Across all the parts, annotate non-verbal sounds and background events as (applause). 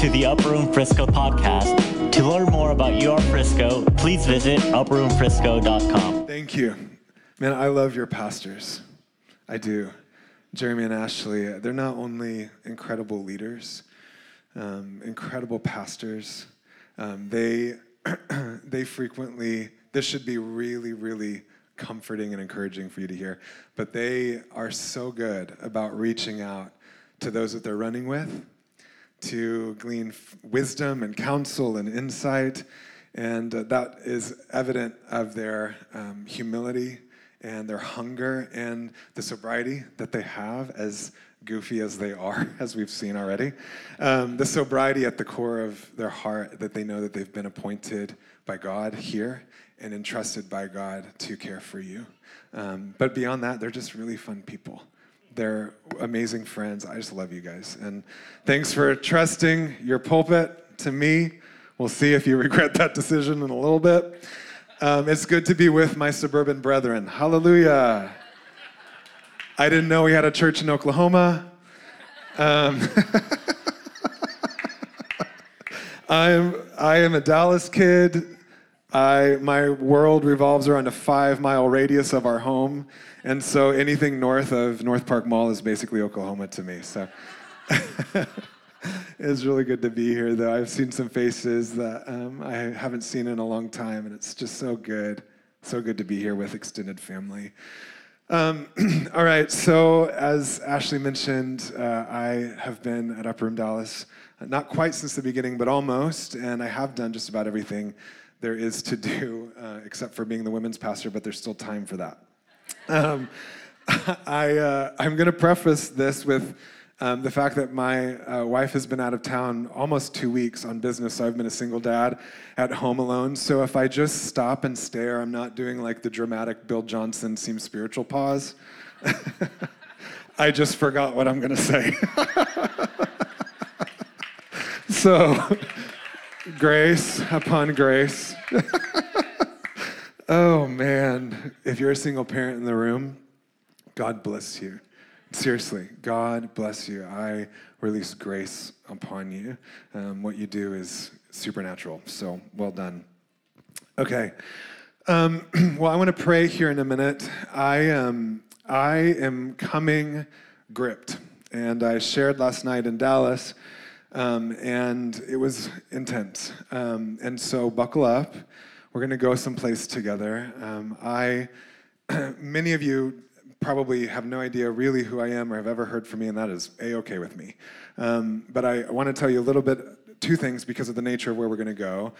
to the Upper Room Frisco podcast. To learn more about UR Frisco, please visit upperroomfrisco.com. Thank you. Man, I love your pastors. I do. Jeremy and Ashley, they're not only incredible leaders, um, incredible pastors, um, they, (clears throat) they frequently, this should be really, really comforting and encouraging for you to hear, but they are so good about reaching out to those that they're running with to glean wisdom and counsel and insight. And uh, that is evident of their um, humility and their hunger and the sobriety that they have, as goofy as they are, (laughs) as we've seen already. Um, the sobriety at the core of their heart that they know that they've been appointed by God here and entrusted by God to care for you. Um, but beyond that, they're just really fun people. They're amazing friends. I just love you guys. And thanks for trusting your pulpit to me. We'll see if you regret that decision in a little bit. Um, it's good to be with my suburban brethren. Hallelujah. I didn't know we had a church in Oklahoma. Um, (laughs) I'm, I am a Dallas kid. I, my world revolves around a five mile radius of our home. And so anything north of North Park Mall is basically Oklahoma to me. So (laughs) it's really good to be here, though. I've seen some faces that um, I haven't seen in a long time, and it's just so good. So good to be here with extended family. Um, (clears throat) all right, so as Ashley mentioned, uh, I have been at Upper Room Dallas, not quite since the beginning, but almost, and I have done just about everything there is to do, uh, except for being the women's pastor, but there's still time for that. Um, (laughs) I, uh, I'm going to preface this with um, the fact that my uh, wife has been out of town almost two weeks on business, so I've been a single dad at home alone. So if I just stop and stare, I'm not doing like the dramatic Bill Johnson seems spiritual pause. (laughs) I just forgot what I'm going to say. (laughs) so, grace upon grace. (laughs) oh man, if you're a single parent in the room, God bless you. Seriously, God bless you. I release grace upon you. Um, what you do is supernatural. So well done. Okay. Um, (clears throat) well, I want to pray here in a minute. I am, um, I am coming gripped. And I shared last night in Dallas, um, and it was intense. Um, and so buckle up. We're going to go someplace together. Um, I, (clears throat) many of you probably have no idea really who I am or have ever heard from me, and that is a okay with me. Um, but I want to tell you a little bit, two things because of the nature of where we're going to go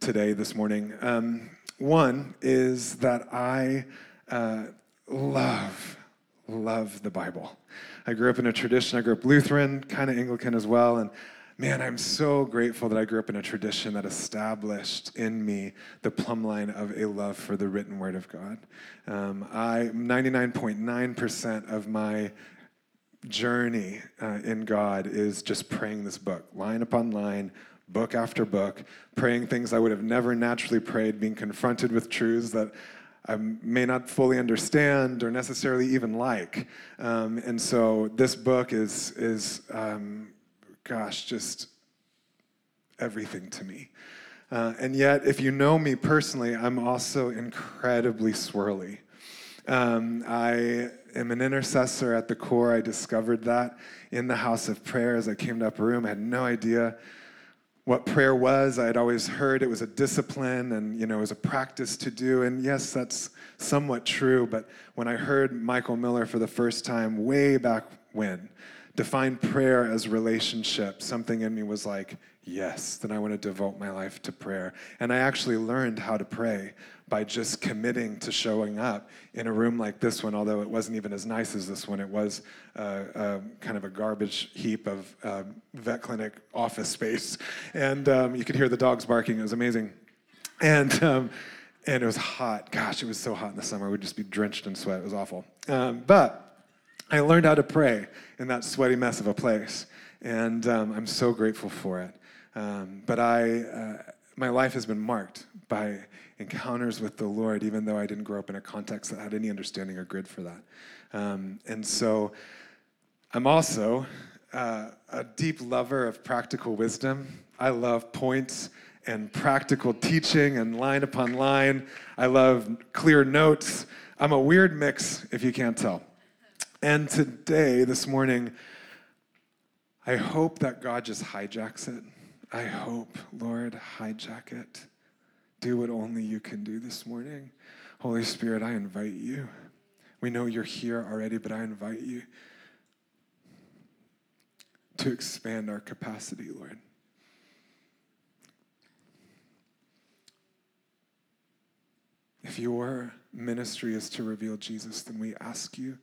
today, this morning. Um, one is that I uh, love, love the Bible. I grew up in a tradition, I grew up Lutheran, kind of Anglican as well, and man, I'm so grateful that I grew up in a tradition that established in me the plumb line of a love for the written word of God. Um, I 99.9% of my journey uh, in God is just praying this book, line upon line, book after book, praying things I would have never naturally prayed, being confronted with truths that I may not fully understand or necessarily even like. Um, and so this book is, is um, gosh, just everything to me. Uh, and yet, if you know me personally, I'm also incredibly swirly. Um, I am an intercessor at the core. I discovered that in the house of prayer as I came to Upper Room. I had no idea what prayer was. I had always heard it was a discipline and you know it was a practice to do. And yes, that's somewhat true. But when I heard Michael Miller for the first time, way back when, defined prayer as relationship, something in me was like, yes, then I want to devote my life to prayer. And I actually learned how to pray by just committing to showing up in a room like this one, although it wasn't even as nice as this one. It was uh, uh, kind of a garbage heap of uh, vet clinic office space. And um, you could hear the dogs barking. It was amazing. And, um, and it was hot. Gosh, it was so hot in the summer. We'd just be drenched in sweat. It was awful. Um, but I learned how to pray in that sweaty mess of a place, and um, I'm so grateful for it. Um, but I, uh, my life has been marked by encounters with the Lord, even though I didn't grow up in a context that had any understanding or grid for that. Um, and so I'm also uh, a deep lover of practical wisdom. I love points and practical teaching and line upon line. I love clear notes. I'm a weird mix, if you can't tell. And today, this morning, I hope that God just hijacks it. I hope, Lord, hijack it. Do what only you can do this morning. Holy Spirit, I invite you. We know you're here already, but I invite you to expand our capacity, Lord. If your ministry is to reveal Jesus, then we ask you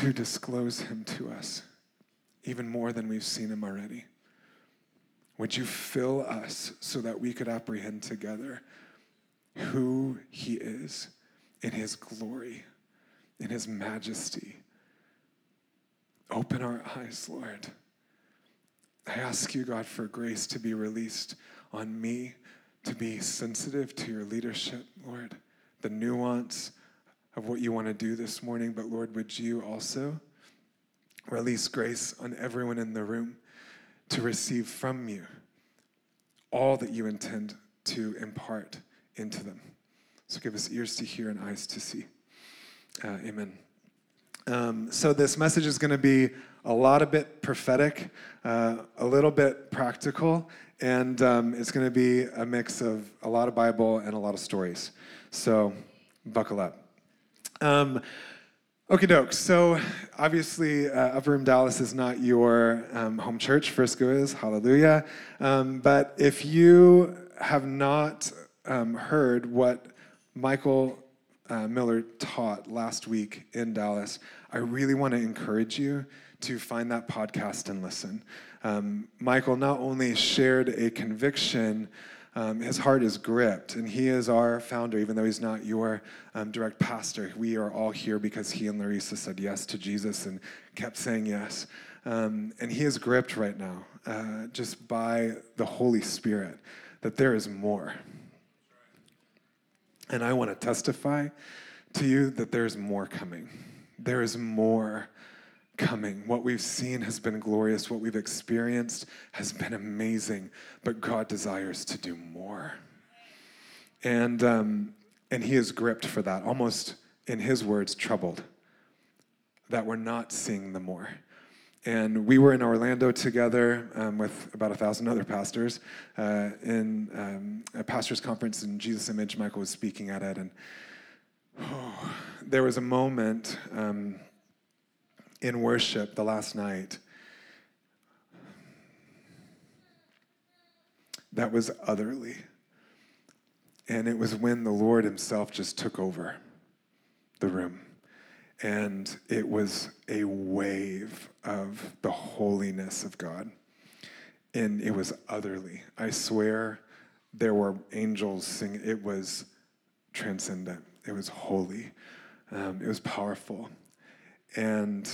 to disclose him to us even more than we've seen him already. Would you fill us so that we could apprehend together who he is in his glory, in his majesty? Open our eyes, Lord. I ask you, God, for grace to be released on me, to be sensitive to your leadership, Lord, the nuance of what you want to do this morning. But Lord, would you also release grace on everyone in the room to receive from you all that you intend to impart into them. So give us ears to hear and eyes to see. Uh, amen. Um, so this message is going to be a lot of bit prophetic, uh, a little bit practical, and um, it's going to be a mix of a lot of Bible and a lot of stories. So buckle up. Um, Okie doke. So, obviously, uh, Upper Room Dallas is not your um, home church. Frisco is. Hallelujah. Um, but if you have not um, heard what Michael uh, Miller taught last week in Dallas, I really want to encourage you to find that podcast and listen. Um, Michael not only shared a conviction um, his heart is gripped, and he is our founder, even though he's not your um, direct pastor. We are all here because he and Larissa said yes to Jesus and kept saying yes. Um, and he is gripped right now uh, just by the Holy Spirit that there is more. And I want to testify to you that there's more coming. There is more coming. What we've seen has been glorious. What we've experienced has been amazing. But God desires to do more. And, um, and He is gripped for that, almost in His words, troubled that we're not seeing the more. And we were in Orlando together um, with about a thousand other pastors uh, in um, a pastor's conference in Jesus Image. Michael was speaking at it. And oh, (sighs) there was a moment. Um, in worship the last night that was otherly. And it was when the Lord Himself just took over the room. And it was a wave of the holiness of God. And it was otherly. I swear there were angels singing. It was transcendent, it was holy, um, it was powerful. And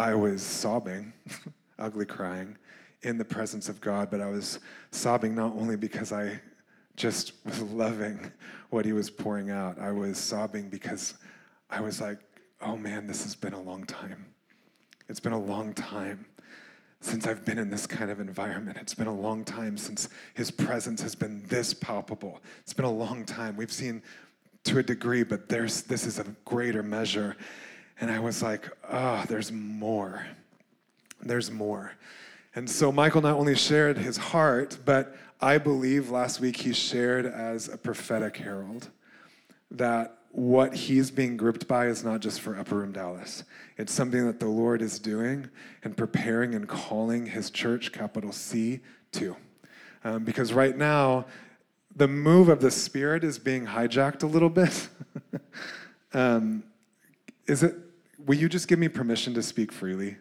I was sobbing, (laughs) ugly crying in the presence of God, but I was sobbing not only because I just was loving what he was pouring out, I was sobbing because I was like, oh man, this has been a long time. It's been a long time since I've been in this kind of environment. It's been a long time since his presence has been this palpable. It's been a long time. We've seen to a degree, but there's this is a greater measure. And I was like, oh, there's more. There's more. And so Michael not only shared his heart, but I believe last week he shared as a prophetic herald that what he's being gripped by is not just for Upper Room Dallas. It's something that the Lord is doing and preparing and calling his church, capital C, to. Um, because right now, the move of the Spirit is being hijacked a little bit. (laughs) um, is it will you just give me permission to speak freely?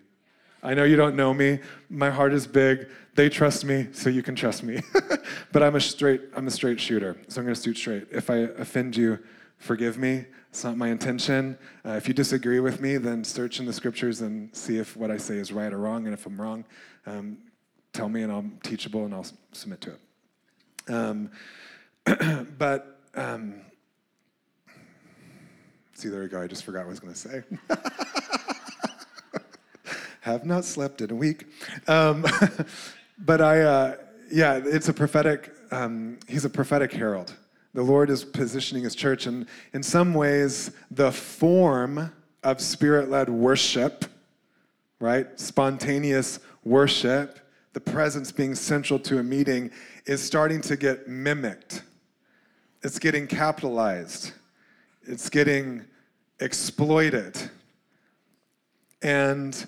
I know you don't know me. My heart is big. They trust me, so you can trust me. (laughs) but I'm a straight, I'm a straight shooter, so I'm going to shoot straight. If I offend you, forgive me. It's not my intention. Uh, if you disagree with me, then search in the scriptures and see if what I say is right or wrong. And if I'm wrong, um, tell me, and I'm teachable, and I'll submit to it. Um, (clears throat) but um, See, there we go. I just forgot what I was going to say. (laughs) have not slept in a week. Um, (laughs) but I, uh, yeah, it's a prophetic, um, he's a prophetic herald. The Lord is positioning his church, and in some ways, the form of spirit led worship, right? Spontaneous worship, the presence being central to a meeting, is starting to get mimicked. It's getting capitalized, it's getting exploited. And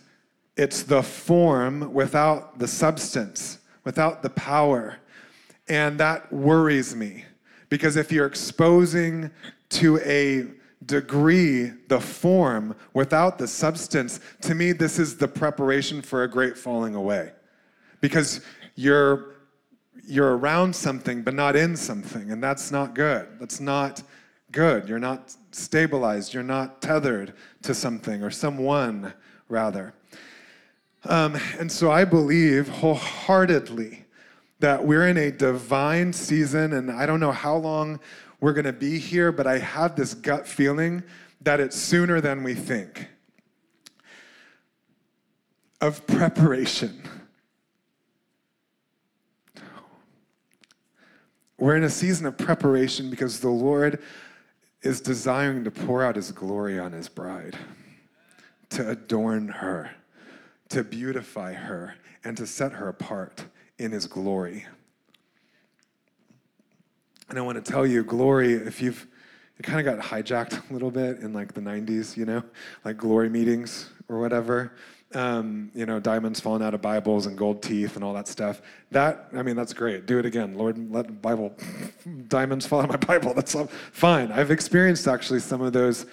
it's the form without the substance, without the power. And that worries me because if you're exposing to a degree the form without the substance, to me, this is the preparation for a great falling away. Because you're you're around something but not in something and that's not good that's not good. You're not stabilized. You're not tethered to something or someone rather. Um, and so i believe wholeheartedly that we're in a divine season, and I don't know how long we're going to be here, but I have this gut feeling that it's sooner than we think. Of preparation. We're in a season of preparation because the Lord is desiring to pour out his glory on his bride, to adorn her, to beautify her, and to set her apart in his glory. And I want to tell you, glory, if you've, it kind of got hijacked a little bit in like the 90s, you know, like glory meetings or whatever. Um, you know, diamonds falling out of Bibles and gold teeth and all that stuff. That, I mean, that's great. Do it again. Lord, let Bible, (laughs) diamonds fall out of my Bible. (laughs) That's all, fine. I've experienced actually some of those,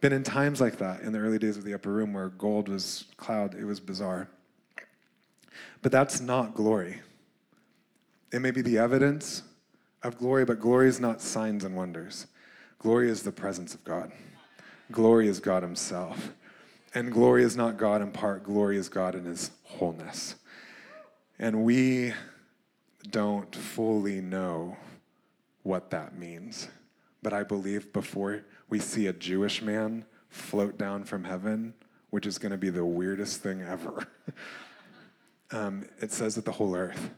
been in times like that in the early days of the upper room where gold was cloud. It was bizarre. But that's not glory. It may be the evidence of glory, but glory is not signs and wonders. Glory is the presence of God. Glory is God Himself. And glory is not God in part, glory is God in His wholeness. And we don't fully know what that means. But I believe before we see a Jewish man float down from heaven, which is going to be the weirdest thing ever, (laughs) um, it says that the whole earth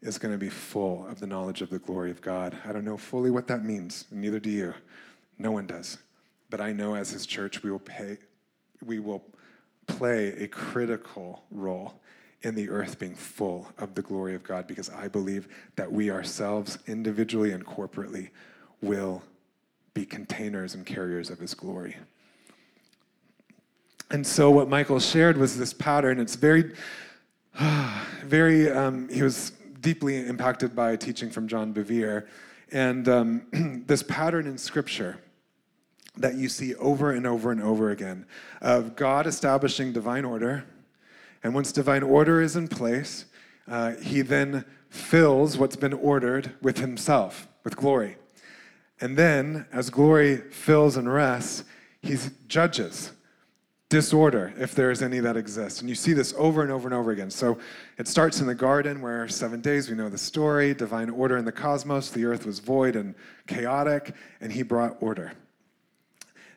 is going to be full of the knowledge of the glory of God. I don't know fully what that means, neither do you. No one does. But I know as his church we will pay we will play a critical role in the earth being full of the glory of God because I believe that we ourselves individually and corporately will be containers and carriers of his glory. And so what Michael shared was this pattern. It's very (sighs) very um, he was deeply impacted by a teaching from John Bevere. And um, (clears throat) this pattern in Scripture that you see over and over and over again of God establishing divine order. And once divine order is in place, uh, he then fills what's been ordered with himself, with glory. And then, as glory fills and rests, he judges disorder, if there is any that exists. And you see this over and over and over again. So it starts in the garden where seven days, we know the story, divine order in the cosmos, the earth was void and chaotic, and he brought order.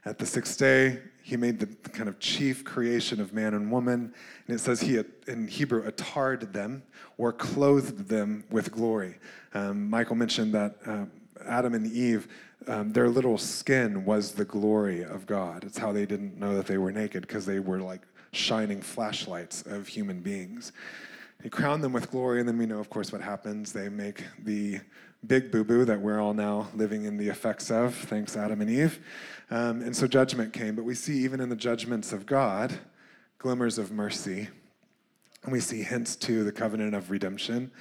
At the sixth day, he made the kind of chief creation of man and woman. And it says he, in Hebrew, atard them or clothed them with glory. Um, Michael mentioned that uh, Adam and Eve um, their little skin was the glory of God. It's how they didn't know that they were naked because they were like shining flashlights of human beings. He crowned them with glory, and then we know, of course, what happens. They make the big boo boo that we're all now living in the effects of, thanks Adam and Eve. Um, and so judgment came. But we see, even in the judgments of God, glimmers of mercy. And we see hints to the covenant of redemption.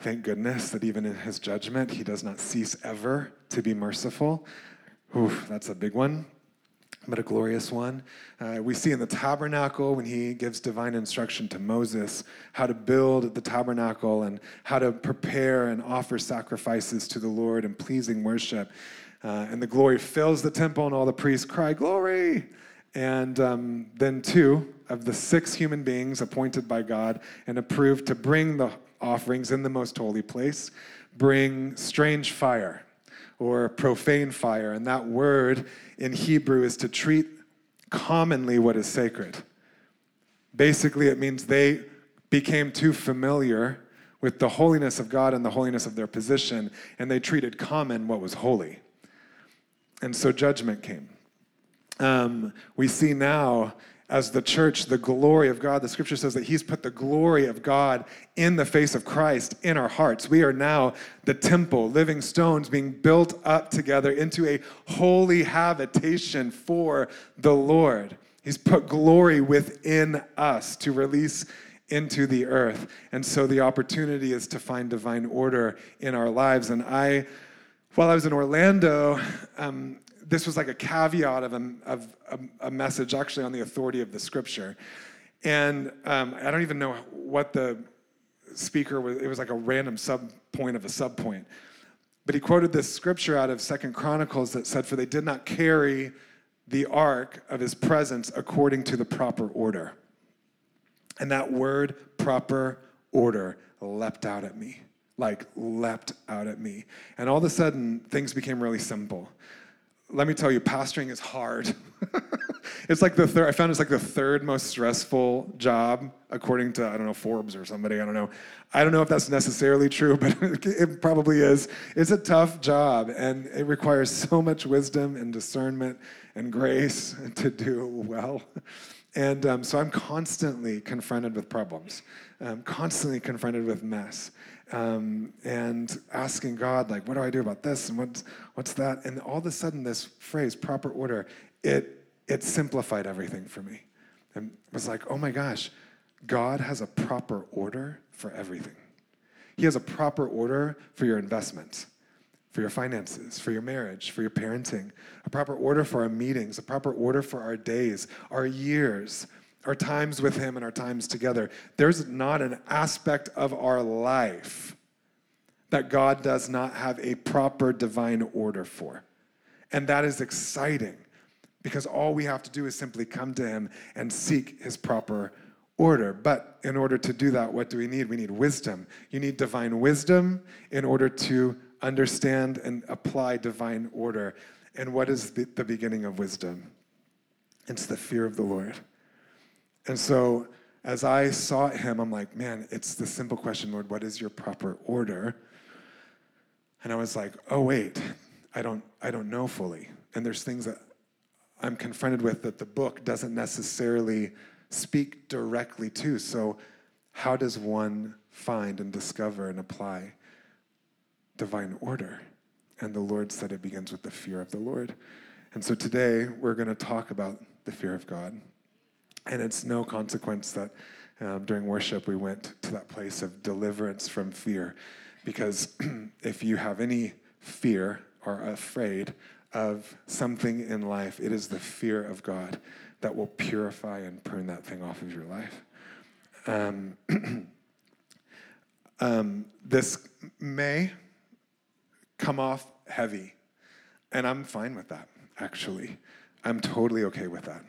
Thank goodness that even in his judgment, he does not cease ever to be merciful. Oof, that's a big one, but a glorious one. Uh, we see in the tabernacle when he gives divine instruction to Moses how to build the tabernacle and how to prepare and offer sacrifices to the Lord and pleasing worship. Uh, and the glory fills the temple, and all the priests cry, Glory! And um, then two of the six human beings appointed by God and approved to bring the offerings in the most holy place bring strange fire or profane fire. And that word in Hebrew is to treat commonly what is sacred. Basically, it means they became too familiar with the holiness of God and the holiness of their position, and they treated common what was holy. And so judgment came. Um, we see now as the church the glory of God. The scripture says that He's put the glory of God in the face of Christ in our hearts. We are now the temple, living stones being built up together into a holy habitation for the Lord. He's put glory within us to release into the earth. And so the opportunity is to find divine order in our lives. And I, while I was in Orlando, um, this was like a caveat of, a, of a, a, message actually on the authority of the scripture. And um, I don't even know what the speaker was, it was like a random sub point of a sub point. But he quoted this scripture out of Second Chronicles that said, For they did not carry the ark of his presence according to the proper order. And that word, proper order, leapt out at me. Like, leapt out at me. And all of a sudden, things became really simple. Let me tell you, pastoring is hard. (laughs) it's like the third, I found it's like the third most stressful job, according to, I don't know, Forbes or somebody, I don't know. I don't know if that's necessarily true, (laughs) but it probably is. It's a tough job, and it requires so much wisdom and discernment and grace (laughs) to do well. And um, so I'm constantly confronted with problems, I'm constantly confronted with mess, um, and asking God, like, what do I do about this and what's, what's that? And all of a sudden, this phrase, proper order, it, it simplified everything for me. And was like, oh my gosh, God has a proper order for everything. He has a proper order for your investments for your finances, for your marriage, for your parenting, a proper order for our meetings, a proper order for our days, our years, our times with Him, and our times together. There's not an aspect of our life that God does not have a proper divine order for. And that is exciting because all we have to do is simply come to Him and seek His proper order. But in order to do that, what do we need? We need wisdom. You need divine wisdom in order to understand and apply divine order. And what is the, the beginning of wisdom? It's the fear of the Lord. And so as I sought him, I'm like, man, it's the simple question, Lord, what is your proper order? And I was like, oh wait, I don't I don't know fully. And there's things that I'm confronted with that the book doesn't necessarily speak directly to. So how does one find and discover and apply divine order. And the Lord said it begins with the fear of the Lord. And so today we're going to talk about the fear of God. And it's no consequence that um, during worship we went to that place of deliverance from fear. Because (clears throat) if you have any fear or afraid of something in life, it is the fear of God that will purify and prune that thing off of your life. Um, (clears throat) um, this May, come off heavy. And I'm fine with that, actually. I'm totally okay with that.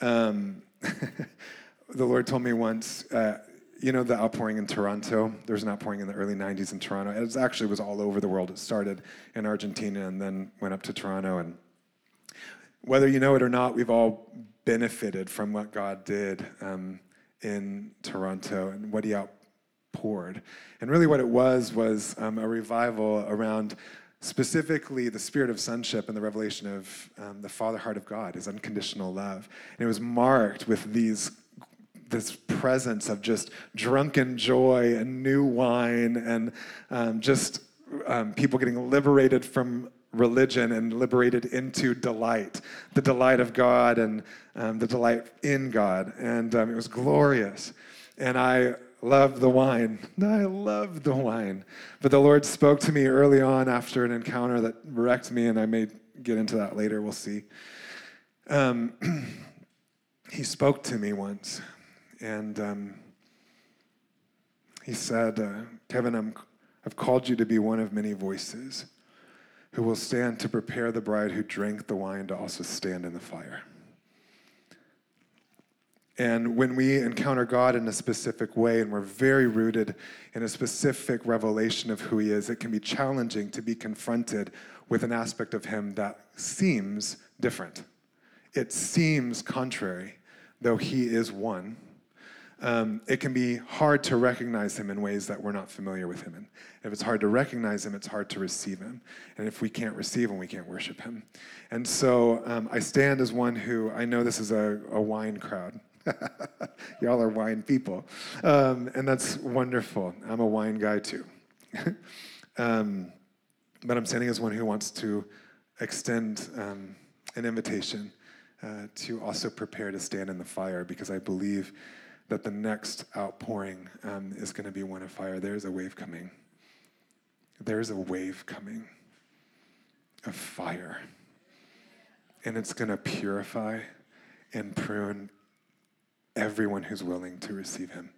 Um, (laughs) the Lord told me once, uh, you know, the outpouring in Toronto. There was an outpouring in the early 90s in Toronto. It actually was all over the world. It started in Argentina and then went up to Toronto. And whether you know it or not, we've all benefited from what God did um, in Toronto and what He outpoured. And really, what it was was um, a revival around specifically the spirit of sonship and the revelation of um, the Father heart of God, his unconditional love. And it was marked with these this presence of just drunken joy and new wine and um, just um, people getting liberated from religion and liberated into delight, the delight of God and um, the delight in God. And um, it was glorious. And I love the wine. (laughs) I love the wine. But the Lord spoke to me early on after an encounter that wrecked me, and I may get into that later. We'll see. Um, (clears throat) he spoke to me once, and um, he said, uh, Kevin, I'm, I've called you to be one of many voices who will stand to prepare the bride who drank the wine to also stand in the fire. And when we encounter God in a specific way and we're very rooted in a specific revelation of who He is, it can be challenging to be confronted with an aspect of Him that seems different. It seems contrary, though He is one. um, it can be hard to recognize him in ways that we're not familiar with him in. If it's hard to recognize him, it's hard to receive him. And if we can't receive him, we can't worship him. And so um, I stand as one who, I know this is a, a wine crowd. (laughs) Y'all are wine people. Um, and that's wonderful. I'm a wine guy too. (laughs) um, but I'm standing as one who wants to extend um, an invitation uh, to also prepare to stand in the fire because I believe that the next outpouring um, is going to be one of fire. There's a wave coming. There's a wave coming of fire. And it's going to purify and prune everyone who's willing to receive him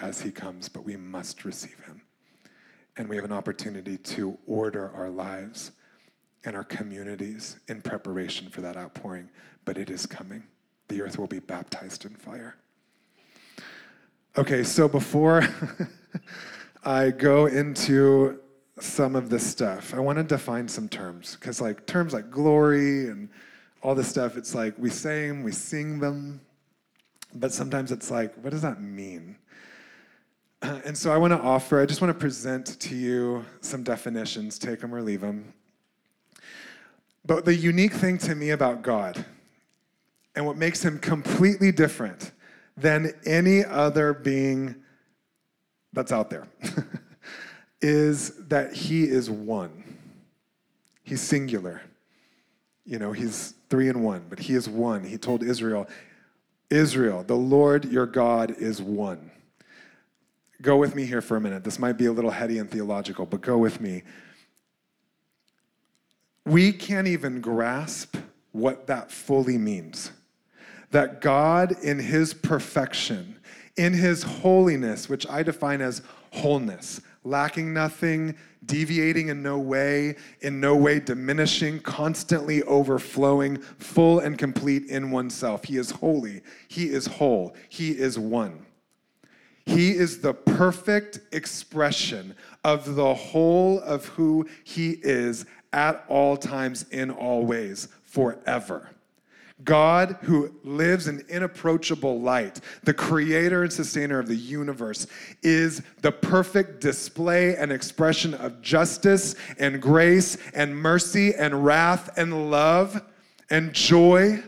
as he comes, but we must receive him. And we have an opportunity to order our lives and our communities in preparation for that outpouring, but it is coming. The earth will be baptized in fire. Okay, so before (laughs) I go into some of this stuff, I want to define some terms because, like, terms like glory and all this stuff, it's like we say them, we sing them, but sometimes it's like, what does that mean? (clears throat) And so I want to offer, I just want to present to you some definitions, take them or leave them. But the unique thing to me about God and what makes him completely different than any other being that's out there (laughs) is that he is one. He's singular. You know, he's three in one, but he is one. He told Israel, Israel, the Lord your God is one. Go with me here for a minute. This might be a little heady and theological, but go with me. We can't even grasp what that fully means that God, in his perfection, in his holiness, which I define as wholeness, lacking nothing, deviating in no way, in no way diminishing, constantly overflowing, full and complete in oneself. He is holy, he is whole, he is one. He is the perfect expression of the whole of who he is at all times, in all ways, forever. God, who lives in inapproachable light, the creator and sustainer of the universe, is the perfect display and expression of justice and grace and mercy and wrath and love and joy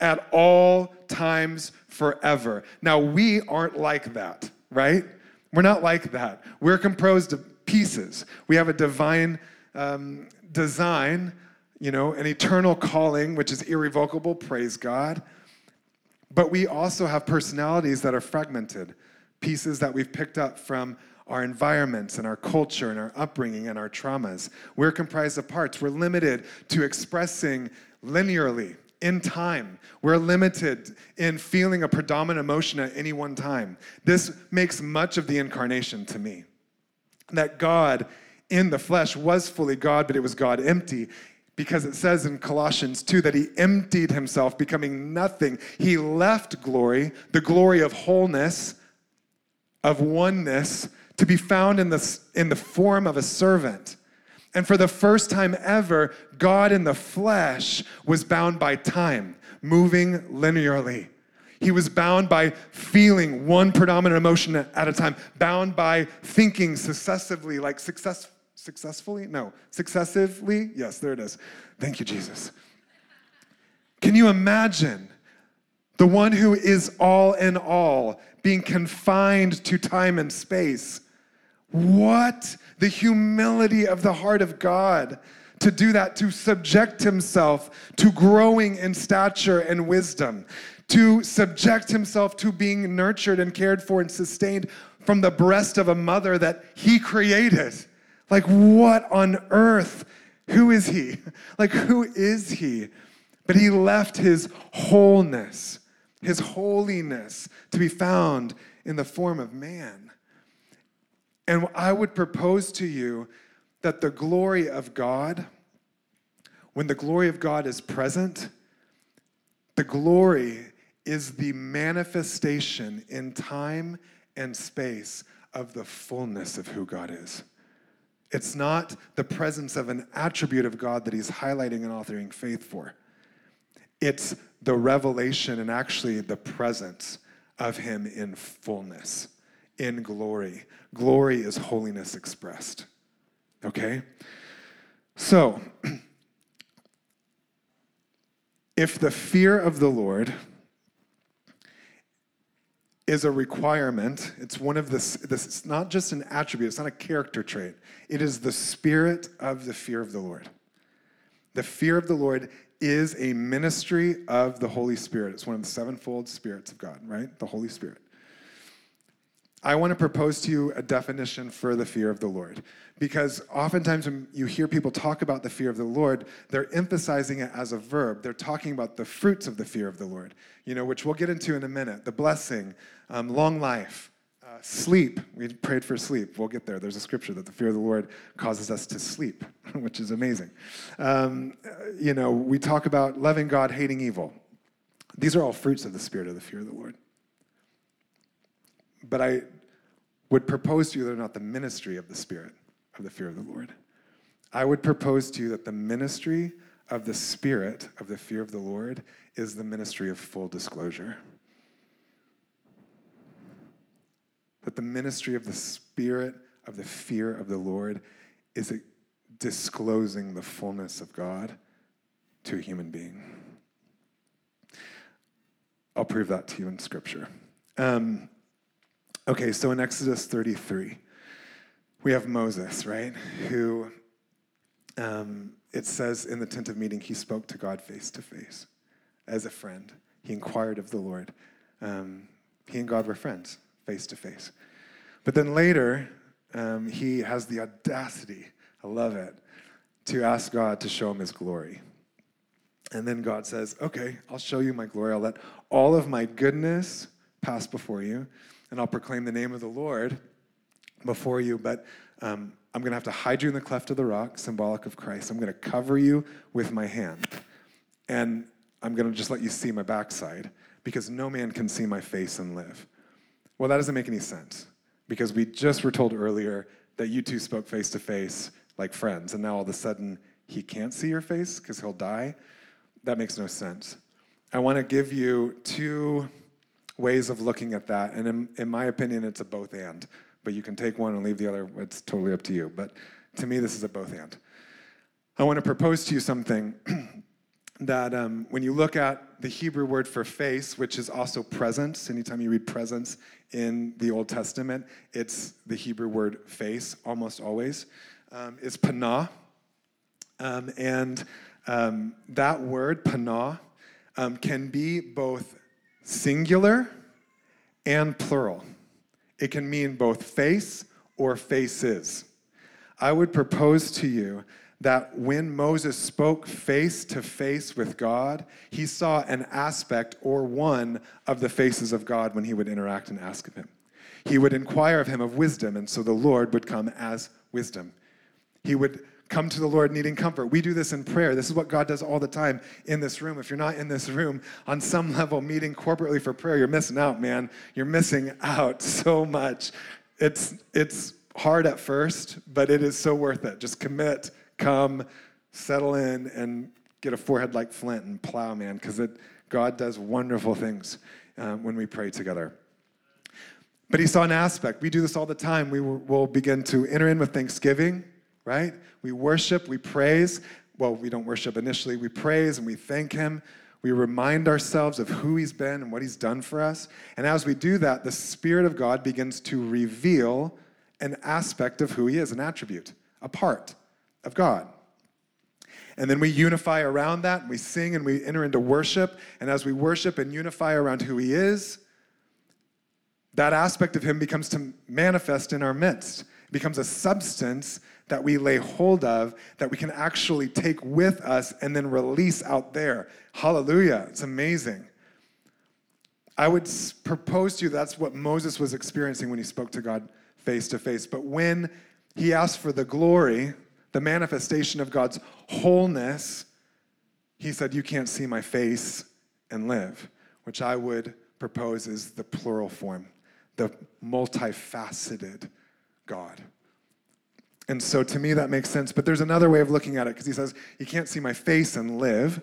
at all times forever. Now, we aren't like that, right? We're not like that. We're composed of pieces. We have a divine um, design you know, an eternal calling, which is irrevocable, praise God. But we also have personalities that are fragmented, pieces that we've picked up from our environments and our culture and our upbringing and our traumas. We're comprised of parts. We're limited to expressing linearly in time. We're limited in feeling a predominant emotion at any one time. This makes much of the incarnation to me. That God in the flesh was fully God, but it was God empty because it says in Colossians 2 that he emptied himself, becoming nothing. He left glory, the glory of wholeness, of oneness, to be found in the, in the form of a servant. And for the first time ever, God in the flesh was bound by time, moving linearly. He was bound by feeling one predominant emotion at a time, bound by thinking successively, like success, successfully? No, successively? Yes, there it is. Thank you, Jesus. Can you imagine the one who is all in all being confined to time and space? What? The humility of the heart of God to do that, to subject himself to growing in stature and wisdom, to subject himself to being nurtured and cared for and sustained from the breast of a mother that he created. Like, what on earth? Who is he? (laughs) Like, who is he? But he left his wholeness, his holiness, to be found in the form of man. And I would propose to you that the glory of God, when the glory of God is present, the glory is the manifestation in time and space of the fullness of who God is. It's not the presence of an attribute of God that he's highlighting and authoring faith for. It's the revelation and actually the presence of him in fullness, in glory. Glory is holiness expressed. Okay? So, (clears throat) if the fear of the Lord is a requirement, it's one of this, this, it's not just an attribute, it's not a character trait. It is the spirit of the fear of the Lord. The fear of the Lord is a ministry of the Holy Spirit. It's one of the sevenfold spirits of God, right? The Holy Spirit. I want to propose to you a definition for the fear of the Lord. Because oftentimes when you hear people talk about the fear of the Lord, they're emphasizing it as a verb. They're talking about the fruits of the fear of the Lord, you know, which we'll get into in a minute. The blessing, um, long life, uh, sleep. We prayed for sleep. We'll get there. There's a scripture that the fear of the Lord causes us to sleep, (laughs) which is amazing. Um, you know, we talk about loving God, hating evil. These are all fruits of the spirit of the fear of the Lord. But I would propose to you that they're not the ministry of the Spirit of the fear of the Lord. I would propose to you that the ministry of the Spirit of the fear of the Lord is the ministry of full disclosure. That the ministry of the Spirit of the fear of the Lord is disclosing the fullness of God to a human being. I'll prove that to you in Scripture. Um, Okay, so in Exodus 33, we have Moses, right? Who um, it says in the tent of meeting, he spoke to God face to face as a friend. He inquired of the Lord. Um, he and God were friends, face to face. But then later, um, he has the audacity, I love it, to ask God to show him his glory. And then God says, Okay, I'll show you my glory. I'll let all of my goodness pass before you and I'll proclaim the name of the Lord before you, but um, I'm going to have to hide you in the cleft of the rock, symbolic of Christ. I'm going to cover you with my hand. And I'm going to just let you see my backside because no man can see my face and live. Well, that doesn't make any sense because we just were told earlier that you two spoke face to face like friends, and now all of a sudden he can't see your face because he'll die. That makes no sense. I want to give you two ways of looking at that. And in, in my opinion, it's a both and. But you can take one and leave the other. It's totally up to you. But to me, this is a both and. I want to propose to you something (clears throat) that um, when you look at the Hebrew word for face, which is also presence, anytime you read presence in the Old Testament, it's the Hebrew word face almost always, um, is panah. Um, and um, that word, panah, um, can be both singular and plural. It can mean both face or faces. I would propose to you that when Moses spoke face to face with God, he saw an aspect or one of the faces of God when he would interact and ask of him. He would inquire of him of wisdom, and so the Lord would come as wisdom. He would come to the Lord needing comfort. We do this in prayer. This is what God does all the time in this room. If you're not in this room on some level meeting corporately for prayer, you're missing out, man. You're missing out (laughs) so much. It's it's hard at first, but it is so worth it. Just commit, come, settle in and get a forehead like flint and plow, man, because God does wonderful things uh, when we pray together. But he saw an aspect. We do this all the time. We will begin to enter in with thanksgiving right? We worship, we praise. Well, we don't worship initially, we praise and we thank Him. We remind ourselves of who He's been and what He's done for us. And as we do that, the Spirit of God begins to reveal an aspect of who He is, an attribute, a part of God. And then we unify around that, and we sing and we enter into worship. And as we worship and unify around who He is, that aspect of Him becomes to manifest in our midst. It becomes a substance that we lay hold of that we can actually take with us and then release out there. Hallelujah. It's amazing. I would propose to you that's what Moses was experiencing when he spoke to God face to face. But when he asked for the glory, the manifestation of God's wholeness, he said, You can't see my face and live, which I would propose is the plural form, the multifaceted God. And so to me, that makes sense. But there's another way of looking at it because he says, You can't see my face and live.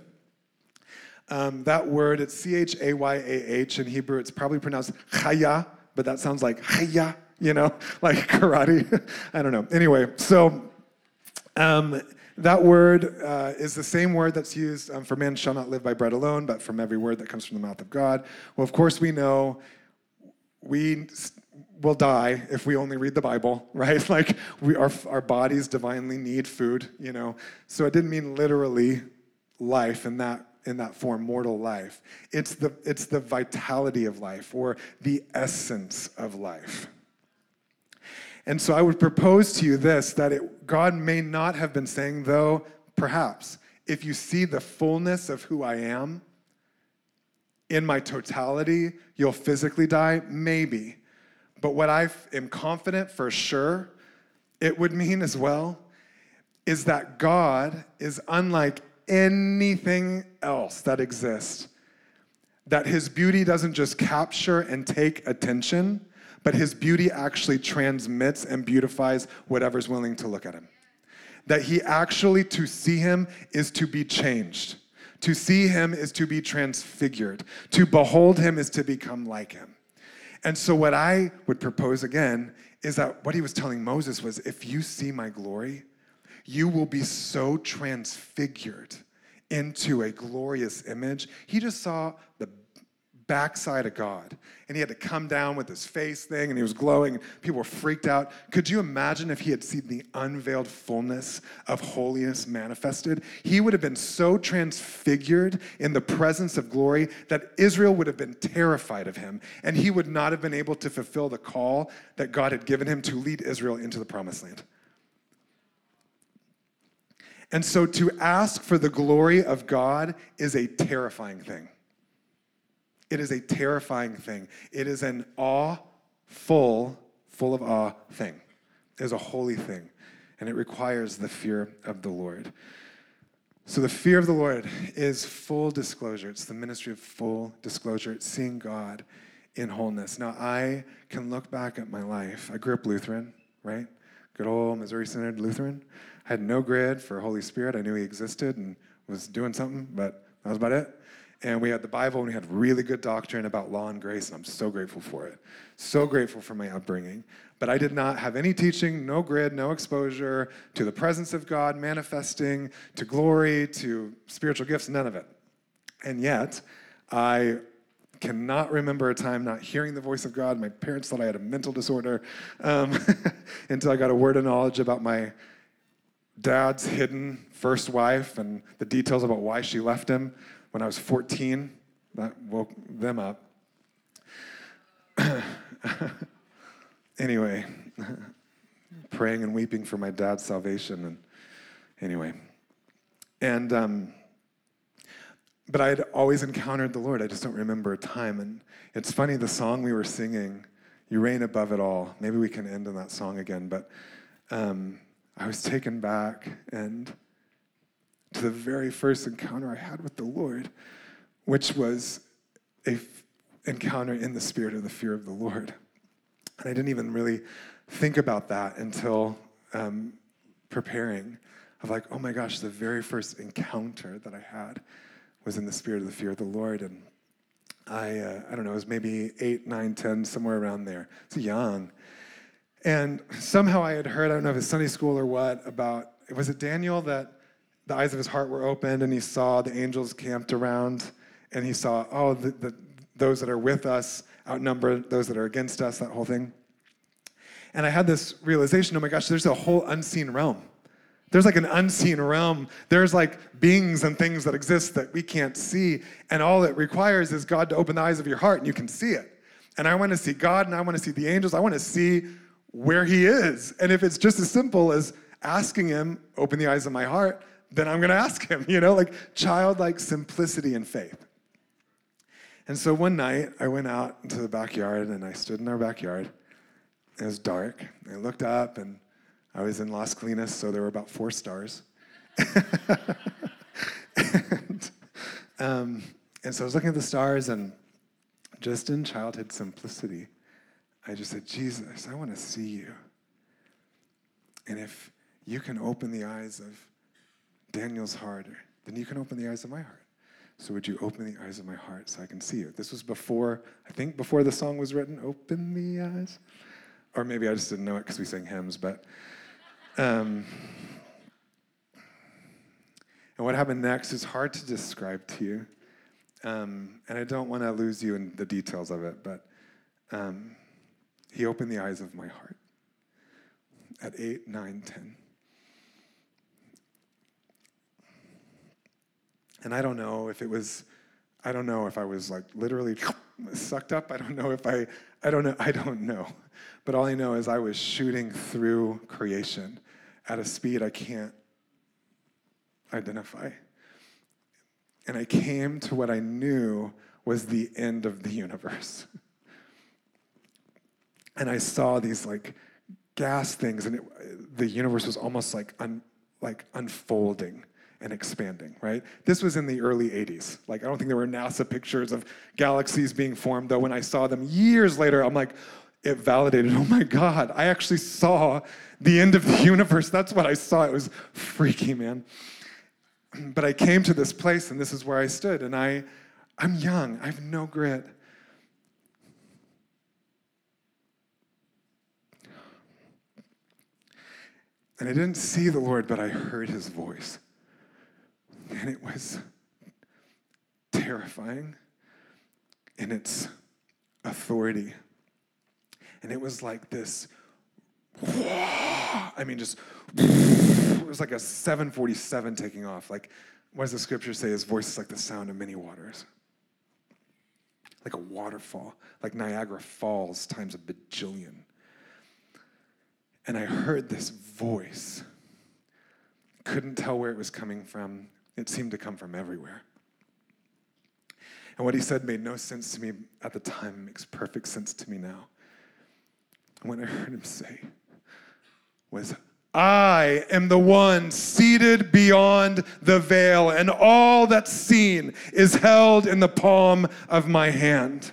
Um, that word, it's C H A Y A H in Hebrew. It's probably pronounced chaya, but that sounds like chaya, you know, (laughs) like karate. (laughs) I don't know. Anyway, so um, that word uh, is the same word that's used um, for man shall not live by bread alone, but from every word that comes from the mouth of God. Well, of course, we know we will die if we only read the Bible, (laughs) right? Like we, our, our bodies divinely need food, you know. So it didn't mean literally life in that in that form, mortal life. It's the it's the vitality of life or the essence of life. And so I would propose to you this that it, God may not have been saying, though, perhaps, if you see the fullness of who I am in my totality, you'll physically die, maybe. But what I am confident for sure it would mean as well is that God is unlike anything else that exists. That his beauty doesn't just capture and take attention, but his beauty actually transmits and beautifies whatever's willing to look at him. That he actually, to see him, is to be changed. To see him is to be transfigured. To behold him is to become like him. And so, what I would propose again is that what he was telling Moses was if you see my glory, you will be so transfigured into a glorious image. He just saw the backside of God. And he had to come down with his face thing and he was glowing people were freaked out. Could you imagine if he had seen the unveiled fullness of holiness manifested? He would have been so transfigured in the presence of glory that Israel would have been terrified of him and he would not have been able to fulfill the call that God had given him to lead Israel into the promised land. And so to ask for the glory of God is a terrifying thing. It is a terrifying thing. It is an awe full, full of awe thing. It is a holy thing. And it requires the fear of the Lord. So the fear of the Lord is full disclosure. It's the ministry of full disclosure. It's seeing God in wholeness. Now, I can look back at my life. I grew up Lutheran, right? Good old Missouri Synod Lutheran. I had no grid for Holy Spirit. I knew He existed and was doing something, but that was about it. And we had the Bible and we had really good doctrine about law and grace, and I'm so grateful for it. So grateful for my upbringing. But I did not have any teaching, no grid, no exposure to the presence of God manifesting, to glory, to spiritual gifts, none of it. And yet, I cannot remember a time not hearing the voice of God. My parents thought I had a mental disorder um, (laughs) until I got a word of knowledge about my dad's hidden first wife and the details about why she left him when I was 14. That woke them up. (laughs) anyway, (laughs) praying and weeping for my dad's salvation. And anyway, and um, but I had always encountered the Lord. I just don't remember a time. And it's funny, the song we were singing, "You Reign Above It All." Maybe we can end on that song again. But um, I was taken back and to the very first encounter I had with the Lord, which was a f- encounter in the spirit of the fear of the Lord. And I didn't even really think about that until um, preparing of like, oh my gosh, the very first encounter that I had was in the spirit of the fear of the Lord. And I, uh, I don't know, it was maybe eight, nine, ten, somewhere around there. It's young. And somehow I had heard, I don't know if it's Sunday school or what, about, was it Daniel that the eyes of his heart were opened and he saw the angels camped around and he saw, oh, the, the, those that are with us outnumber those that are against us, that whole thing. And I had this realization oh my gosh, there's a whole unseen realm. There's like an unseen realm. There's like beings and things that exist that we can't see. And all it requires is God to open the eyes of your heart and you can see it. And I want to see God and I want to see the angels. I want to see where He is. And if it's just as simple as asking Him, open the eyes of my heart, then I'm going to ask him, you know, like childlike simplicity and faith. And so one night I went out into the backyard and I stood in our backyard. It was dark. I looked up and I was in Las Colinas, so there were about four stars. (laughs) and, um, and so I was looking at the stars and just in childhood simplicity, I just said, Jesus, I want to see you. And if you can open the eyes of Daniel's heart, then you can open the eyes of my heart. So would you open the eyes of my heart so I can see you? This was before, I think before the song was written, Open the Eyes. Or maybe I just didn't know it because we sang hymns, but. Um, and what happened next is hard to describe to you. Um, and I don't want to lose you in the details of it, but um, he opened the eyes of my heart at 8, 9, 10. And I don't know if it was, I don't know if I was like literally (laughs) sucked up. I don't know if I, I don't know, I don't know. But all I know is I was shooting through creation at a speed I can't identify. And I came to what I knew was the end of the universe. (laughs) and I saw these like gas things, and it, the universe was almost like un, like unfolding and expanding, right? This was in the early 80s. Like, I don't think there were NASA pictures of galaxies being formed, though when I saw them years later, I'm like, it validated, (laughs) oh my God, I actually saw the end of the (laughs) universe. That's what I saw. It was freaky, man. (clears throat) But I came to this place, and this is where I stood, and I, I'm young, I have no grit. And I didn't see the Lord, but I heard his voice. And it was terrifying in its authority. And it was like this, I mean, just, it was like a 747 taking off. Like, what does the scripture say? His voice is like the sound of many waters. Like a waterfall, like Niagara Falls times a bajillion. And I heard this voice. Couldn't tell where it was coming from. It seemed to come from everywhere. And what he said made no sense to me at the time, makes perfect sense to me now. And what I heard him say was, I am the one seated beyond the veil, and all that's seen is held in the palm of my hand.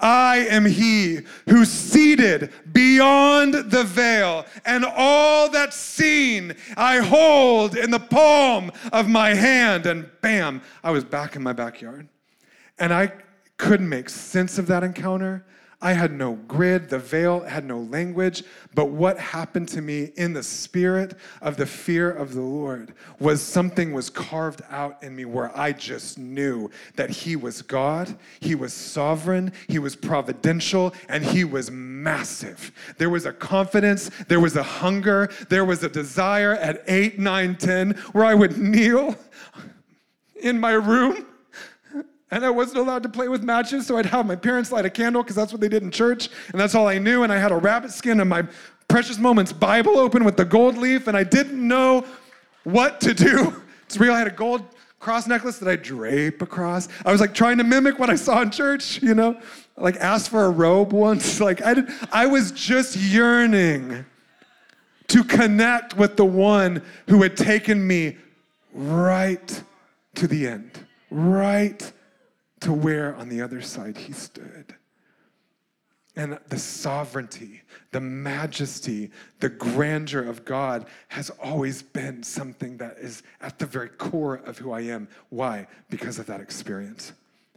I am he who's seated beyond the veil, and all that's seen I hold in the palm of my hand. And bam, I was back in my backyard. And I couldn't make sense of that encounter. I had no grid, the veil had no language, but what happened to me in the spirit of the fear of the Lord was something was carved out in me where I just knew that He was God, He was sovereign, He was providential, and He was massive. There was a confidence, there was a hunger, there was a desire at 8, 9, 10 where I would kneel in my room and I wasn't allowed to play with matches, so I'd have my parents light a candle because that's what they did in church, and that's all I knew. And I had a rabbit skin and my Precious Moments Bible open with the gold leaf, and I didn't know what to do. It's real. I had a gold cross necklace that I drape across. I was like trying to mimic what I saw in church, you know, like asked for a robe once. (laughs) Like I did, I was just yearning to connect with the one who had taken me right to the end, right to where on the other side he stood. And the sovereignty, the majesty, the grandeur of God has always been something that is at the very core of who I am. Why? Because of that experience,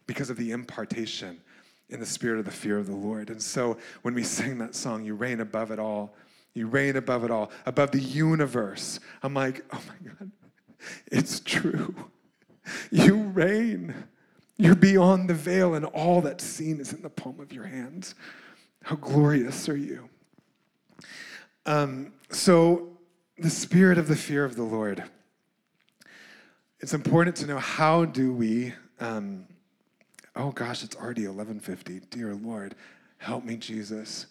because of the impartation in the spirit of the fear of the Lord. And so when we sing that song, You reign above it all, you reign above it all, above the universe, I'm like, oh my God, it's true. You reign. You're beyond the veil, and all that's seen is in the palm of your hands. How glorious are you? Um, so, the spirit of the fear of the Lord. It's important to know how do we. Um, oh gosh, it's already 11:50. Dear Lord, help me, Jesus.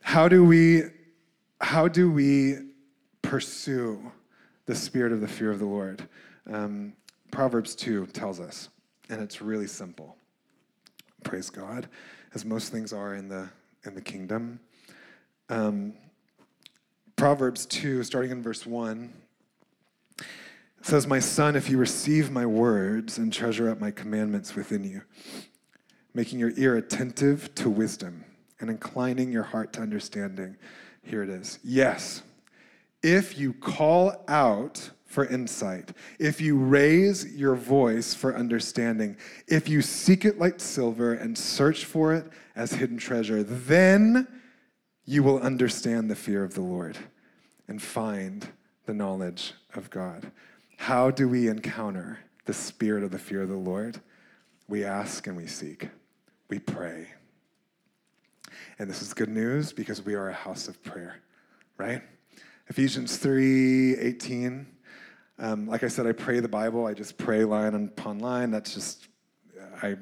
How do we? How do we pursue the spirit of the fear of the Lord? Um, Proverbs 2 tells us and it's really simple. Praise God, as most things are in the in the kingdom. Um, Proverbs 2, starting in verse 1, says, My son, if you receive my words and treasure up my commandments within you, making your ear attentive to wisdom and inclining your heart to understanding, here it is. Yes, if you call out for insight, if you raise your voice for understanding, if you seek it like silver and search for it as hidden treasure, then you will understand the fear of the Lord and find the knowledge of God. How do we encounter the spirit of the fear of the Lord? We ask and we seek, we pray. And this is good news because we are a house of prayer, right? Ephesians 3 18 um, like I said, I pray the Bible. I just pray line upon line. That's just, I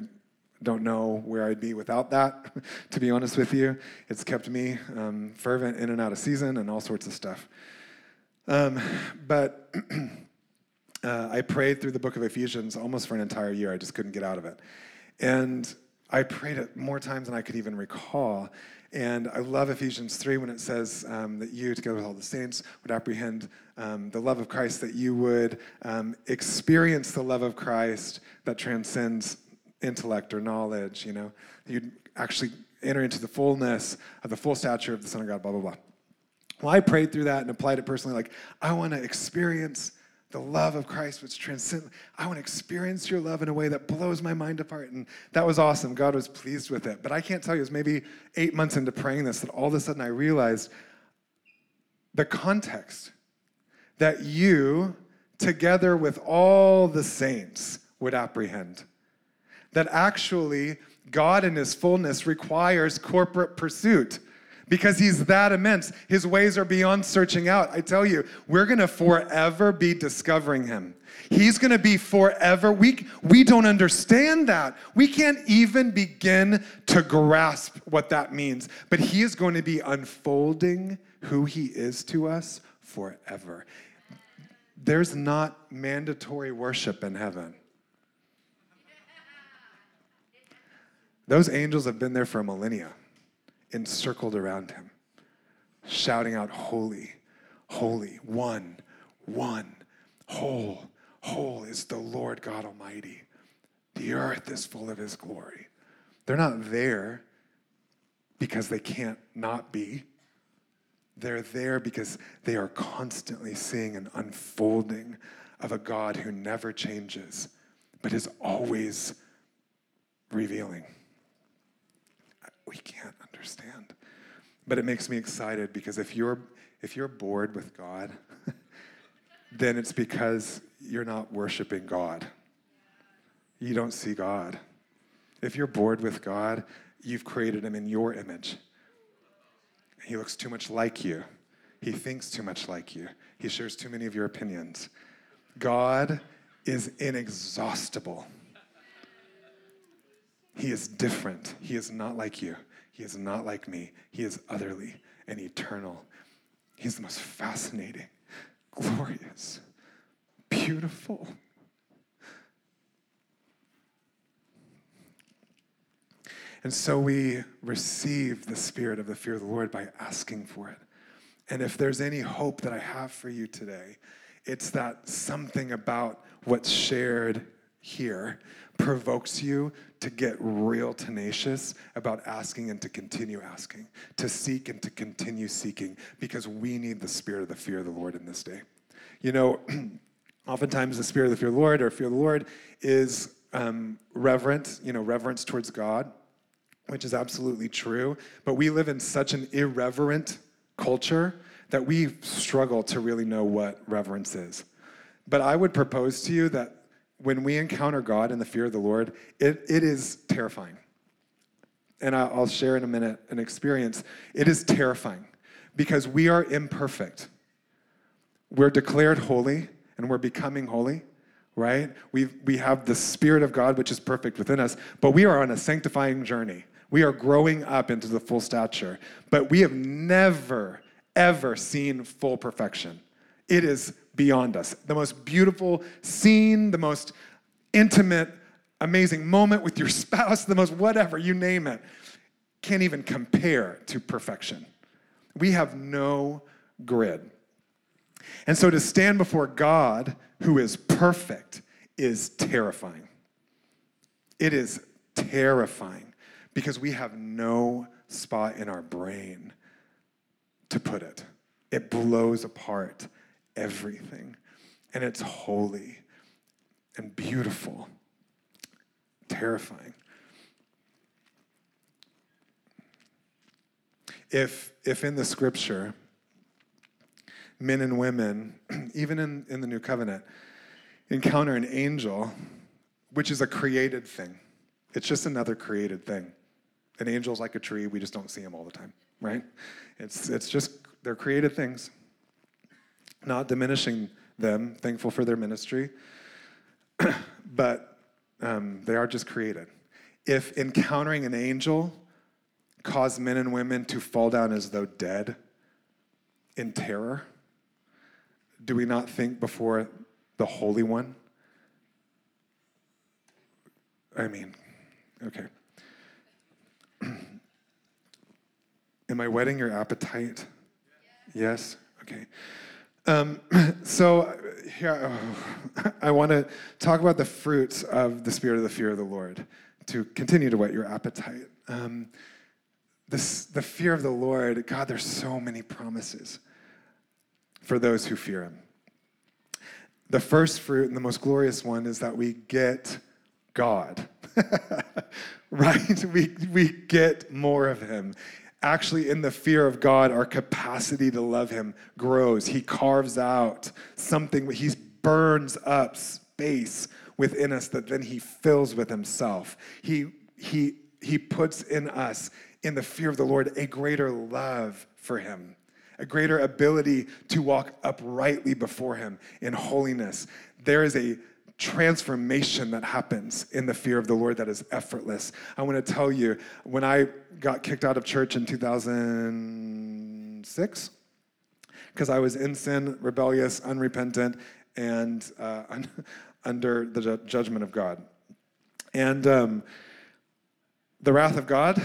don't know where I'd be without that, (laughs) to be honest with you. It's kept me um, fervent in and out of season and all sorts of stuff. Um, but (clears throat) uh, I prayed through the book of Ephesians almost for an entire year. I just couldn't get out of it. And I prayed it more times than I could even recall. And I love Ephesians 3 when it says um, that you, together with all the saints, would apprehend um, the love of Christ, that you would um, experience the love of Christ that transcends intellect or knowledge, you know. You'd actually enter into the fullness of the full stature of the Son of God, blah, blah, blah. Well, I prayed through that and applied it personally. Like, I want to experience the love of Christ, which transcends. I want to experience your love in a way that blows my mind apart. And that was awesome. God was pleased with it. But I can't tell you, it was maybe eight months into praying this that all of a sudden I realized the context that you, together with all the saints, would apprehend. That actually, God in his fullness requires corporate pursuit because he's that immense. His ways are beyond searching out. I tell you, we're going to forever be discovering him. He's going to be forever. We, we don't understand that. We can't even begin to grasp what that means. But he is going to be unfolding who he is to us forever. There's not mandatory worship in heaven. Those angels have been there for millennia encircled around him, shouting out, Holy, holy, one, one, whole, whole is the Lord God Almighty. The earth is full of his glory. They're not there because they can't not be. They're there because they are constantly seeing an unfolding of a God who never changes, but is always revealing. We can't understand. But it makes me excited because if you're if you're bored with God, (laughs) then it's because you're not worshiping God. You don't see God. If you're bored with God, you've created him in your image. He looks too much like you. He thinks too much like you. He shares too many of your opinions. God is inexhaustible. He is different. He is not like you. He is not like me. He is utterly and eternal. He's the most fascinating, glorious, beautiful. And so we receive the spirit of the fear of the Lord by asking for it. And if there's any hope that I have for you today, it's that something about what's shared here provokes you to get real tenacious about asking and to continue asking, to seek and to continue seeking, because we need the spirit of the fear of the Lord in this day. You know, (clears throat) oftentimes the spirit of the fear of the Lord or fear of the Lord is um, reverent, you know, reverence towards God, which is absolutely true. But we live in such an irreverent culture that we struggle to really know what reverence is. But I would propose to you that when we encounter God in the fear of the Lord, it, it is terrifying. And I'll share in a minute an experience. It is terrifying because we are imperfect. We're declared holy and we're becoming holy, right? we we have the Spirit of God, which is perfect within us, but we are on a sanctifying journey. We are growing up into the full stature, but we have never, ever seen full perfection. It is beyond us. The most beautiful scene, the most intimate, amazing moment with your (laughs) spouse, the most whatever, you name it, can't even compare to perfection. We have no grid. And so to stand before God, who is perfect, is terrifying. It is terrifying because we have no spot in our brain to put it. It blows apart everything. and it's holy and beautiful, terrifying. If, if in the scripture, men and women, (clears throat) even in, in the new covenant, encounter an angel, which is a created thing, it's just another created thing. An angel's like a tree, we just don't see them all the time, right? It's, it's just, they're created things. Not diminishing them, thankful for their ministry, (clears throat) but um, they are just created. If encountering an angel caused men and women to fall down as though dead in terror, do we not think before the Holy One? I mean, okay. (clears throat) Am I whetting your appetite? Yes? Okay. Um, (clears throat) so, here, I want to talk about the fruits of the spirit of the fear of the Lord to continue to whet your appetite. Um, this, the fear of the Lord, God, there's so many promises for those who fear Him. The first fruit and the most glorious one is that we get God, (laughs) right? We, we get more of Him actually, in the fear of God, our capacity to love Him grows. He carves out something, He burns up space within us that then He fills with Himself. He, he, he puts in us, in the fear of the Lord, a greater love for Him, a greater ability to walk uprightly before Him in holiness. There is a transformation that happens in the fear of the Lord that is effortless. I want to tell you, when I got kicked out of church in 2006, because I was in sin, rebellious, unrepentant, and uh, un- (laughs) under the ju- judgment of God. And um, the wrath of God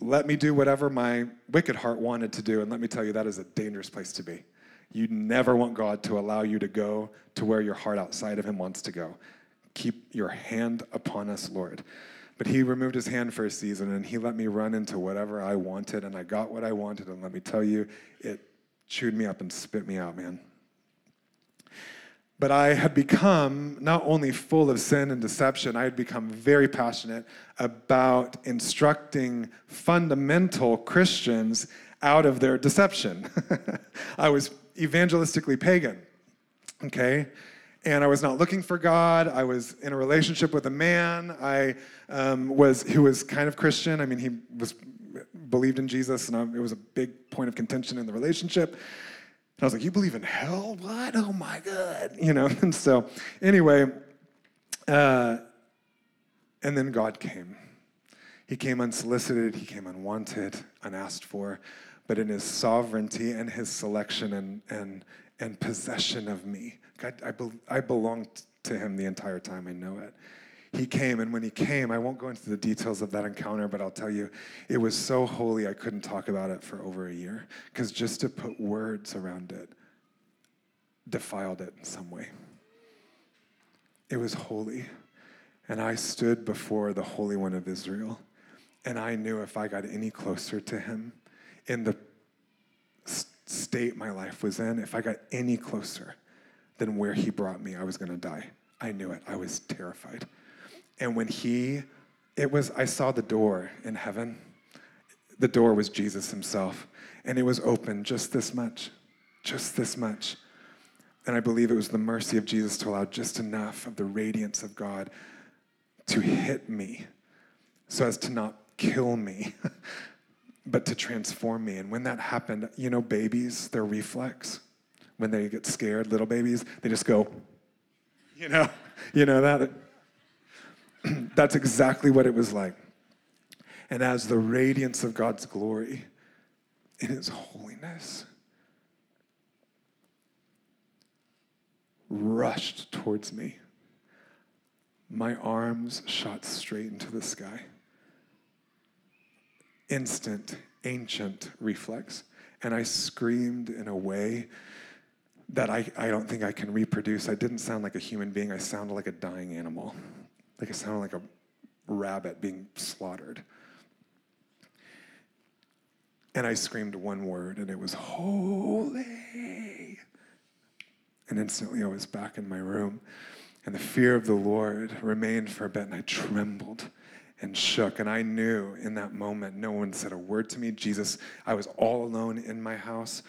let me do whatever my wicked heart wanted to do. And let me tell you, that is a dangerous place to be. You never want God to allow you to go to where your heart outside of Him wants to go. Keep your hand upon us, Lord. But He removed His hand for a season and He let me run into whatever I wanted, and I got what I wanted. And let me tell you, it chewed me up and spit me out, man. But I had become not only full of sin and deception, I had become very passionate about instructing fundamental Christians out of their deception. (laughs) I was evangelistically pagan, okay? And I was not looking for God. I was in a relationship with a man. I um, was who was kind of Christian. I mean, he was believed in Jesus, and I, it was a big point of contention in the relationship. And I was like, "You believe in hell? What? Oh my God!" You know. (laughs) And so, anyway, uh, and then God came. He came unsolicited. He came unwanted, unasked for but in his sovereignty and his selection and, and, and possession of me. God, I, be, I belonged to him the entire time. I know it. He came, and when he came, I won't go into the details of that encounter, but I'll tell you, it was so holy I couldn't talk about it for over a year. Because just to put words around it defiled it in some way. It was holy. And I stood before the Holy One of Israel, and I knew if I got any closer to him, in the state my life was in, if I got any closer than where he brought me, I was going to die. I knew it. I was terrified. And when he, it was, I saw the door in heaven. The door was Jesus himself. And it was open just this much, just this much. And I believe it was the mercy of Jesus to allow just enough of the radiance of God to hit me so as to not kill me. (laughs) but to transform me. And when that happened, you know, babies, their reflex, when they get scared, little babies, they just go, you know, (laughs) you know that. (clears throat) That's exactly what it was like. And as the radiance of God's glory in His holiness rushed towards me, my arms shot straight into the sky instant, ancient reflex. And I screamed in a way that I, I don't think I can reproduce. I didn't sound like a human being, I sounded like a dying animal. Like I sounded like a rabbit being slaughtered. And I screamed one word, and it was holy. And instantly I was back in my room. And the fear of the Lord remained for a bit, and I trembled and shook. And I knew in that moment, no one said a word to me. Jesus, I was all alone in my house.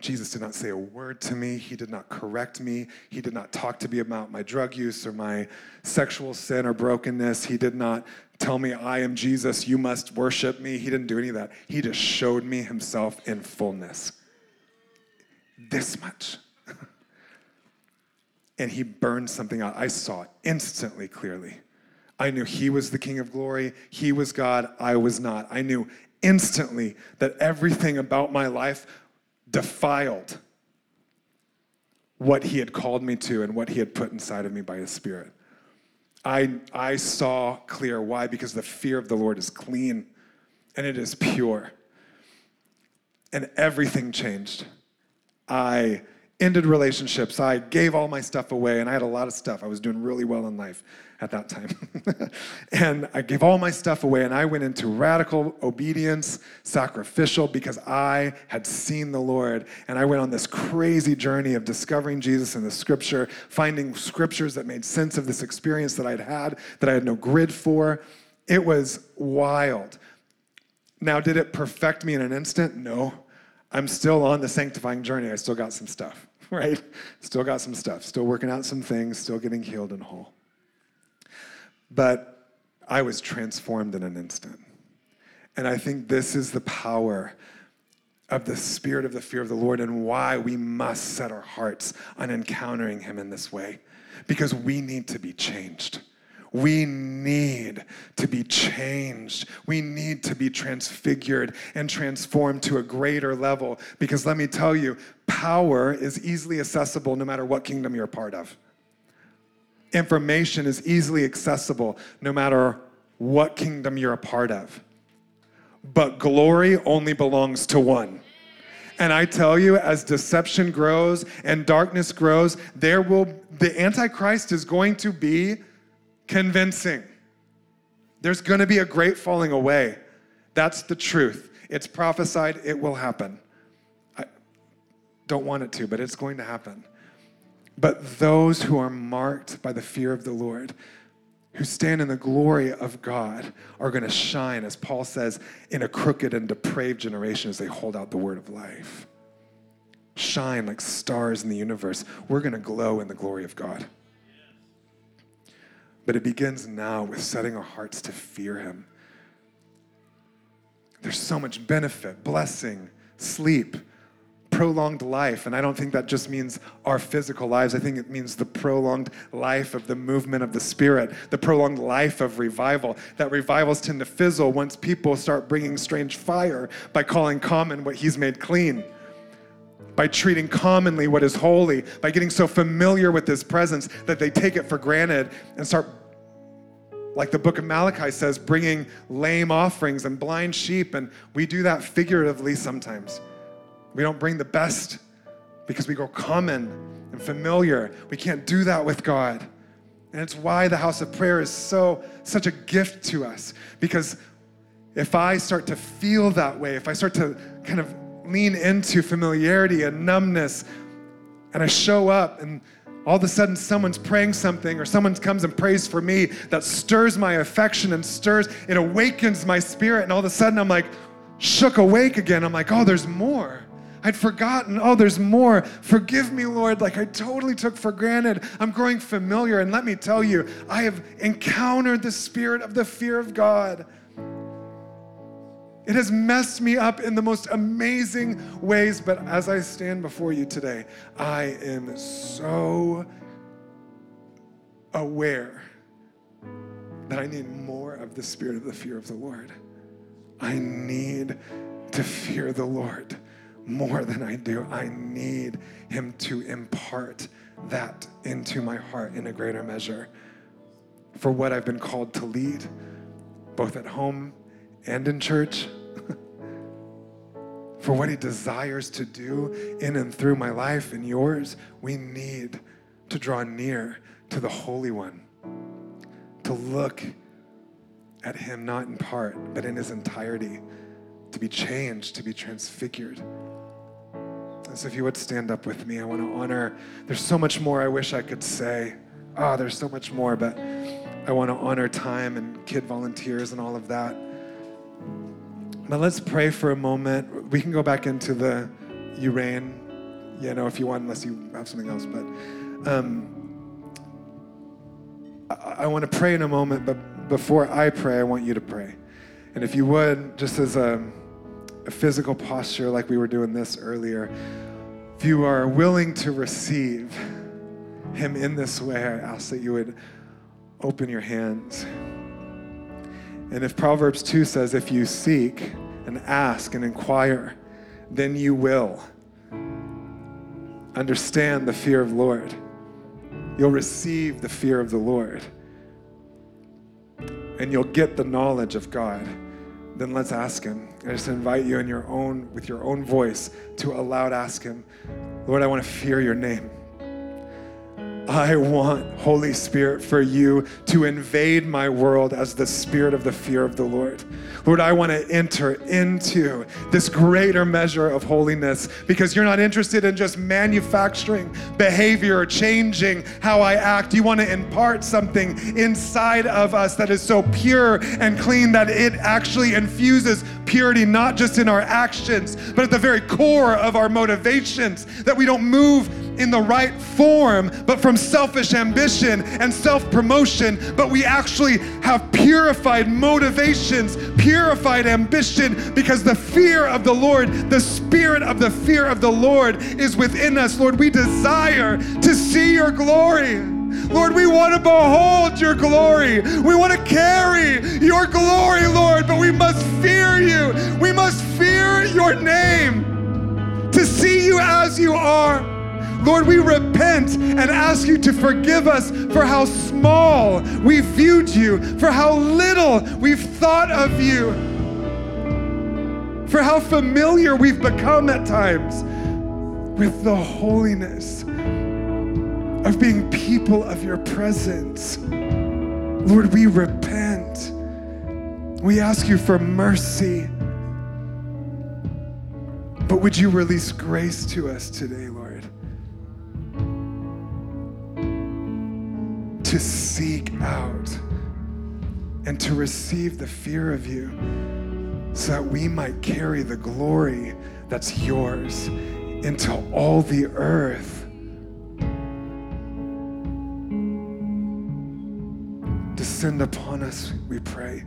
Jesus did not say a word to me. He did not correct me. He did not talk to me about my drug use or my sexual sin or brokenness. He did not tell me, I am Jesus, you must worship me. He didn't do any of that. He just showed me himself in fullness. This much. And he burned something out. I saw it instantly clearly. I knew he was the King of glory, he was God, I was not. I knew instantly that everything about my life defiled what he had called me to and what he had put inside of me by his spirit. I, I saw clear. Why? Because the fear of the Lord is clean and it is pure. And everything changed. I ended relationships. I gave all my stuff away, and I had a lot of stuff. I was doing really well in life at that time. (laughs) and I gave all my stuff away, and I went into radical obedience, sacrificial, because I had seen the Lord. And I went on this crazy journey of discovering Jesus in the scripture, finding scriptures that made sense of this experience that I'd had, that I had no grid for. It was wild. Now, did it perfect me in an instant? No. I'm still on the sanctifying journey. I still got some stuff, (laughs) right? Still got some stuff. Still working out some things, still getting healed and whole. But I was transformed in an instant. And I think this is the power of the spirit of the fear of the Lord and why we must set our hearts on encountering Him in this way. Because we need to be changed. We need to be changed. We need to be transfigured and transformed to a greater level. Because let me tell you, power is easily accessible no matter what kingdom you're a part of. Information is easily accessible no matter what kingdom you're a part of. But glory only belongs to one. And I tell you, as deception grows and darkness grows, there will the Antichrist is going to be convincing. There's going to be a great falling away. That's the truth. It's prophesied, it will happen. I don't want it to, but it's going to happen. But those who are marked by the fear of the Lord, who stand in the glory of God, are going to shine, as Paul says, in a crooked and depraved generation as they hold out the word of life. Shine like stars in the universe. We're going to glow in the glory of God. But it begins now with setting our hearts to fear Him. There's so much benefit, blessing, sleep, prolonged life. And I don't think that just means our physical lives. I think it means the prolonged life of the movement of the Spirit, the prolonged life of revival. That revivals tend to fizzle once people start bringing strange fire by calling common what He's made clean. By treating commonly what is holy, by getting so familiar with His presence that they take it for granted and start like the book of Malachi says, bringing lame offerings and blind sheep. And we do that figuratively sometimes. We don't bring the best because we go common and familiar. We can't do that with God. And it's why the house of prayer is so such a gift to us because if I start to feel that way, if I start to kind of lean into familiarity and numbness and I show up and all of a sudden someone's praying something or someone comes and prays for me that stirs my affection and stirs it awakens my spirit and all of a sudden i'm like shook awake again i'm like oh there's more I'd forgotten, oh, there's more. Forgive me, Lord. Like I totally took for granted. I'm growing familiar. And let me tell you, I have encountered the spirit of the fear of God. It has messed me up in the most amazing ways, but as I stand before you today, I am so aware that I need more of the spirit of the fear of the Lord. I need to fear the Lord more than I do. I need Him to impart that into my heart in a greater measure for what I've been called to lead, both at home and in church. (laughs) for what He desires to do in and through my life and yours, we need to draw near to the Holy One, to look at Him not in part, but in His entirety, to be changed, to be transfigured. And So if you would stand up with me, I want to honor. There's so much more I wish I could say. Ah, oh, there's so much more, but I want to honor time and kid volunteers and all of that. But let's pray for a moment. We can go back into the reign, you know, if you want, unless you have something else. But um, I, I want to pray in a moment, but before I pray, I want you to pray. And if you would, just as a, a physical posture, like we were doing this earlier, if you are willing to receive Him in this way, I ask that you would open your hands. And if Proverbs 2 says, if you seek and ask and inquire, then you will understand the fear of the Lord. You'll receive the fear of the Lord. And you'll get the knowledge of God. Then let's ask Him. I just invite you in your own, with your own voice, to aloud ask Him, Lord, I want to fear your name. I want, Holy Spirit, for you to invade my world as the spirit of the fear of the Lord. Lord, I want to enter into this greater measure of holiness because you're not interested in just manufacturing behavior or changing how I act. You want to impart something inside of us that is so pure and clean that it actually infuses purity, not just in our actions, but at the very core of our motivations, that we don't move in the right form, but from selfish ambition and self promotion, but we actually have purified motivations, purified ambition, because the fear of the Lord, the spirit of the fear of the Lord is within us. Lord, we desire to see your glory. Lord, we want to behold your glory. We want to carry your glory, Lord, but we must fear you. We must fear your name to see you as you are. Lord, we repent and ask you to forgive us for how small we viewed you, for how little we've thought of you, for how familiar we've become at times with the holiness of being people of your presence. Lord, we repent. We ask you for mercy. But would you release grace to us today, Lord? To seek out and to receive the fear of you so that we might carry the glory that's yours into all the earth. Descend upon us, we pray.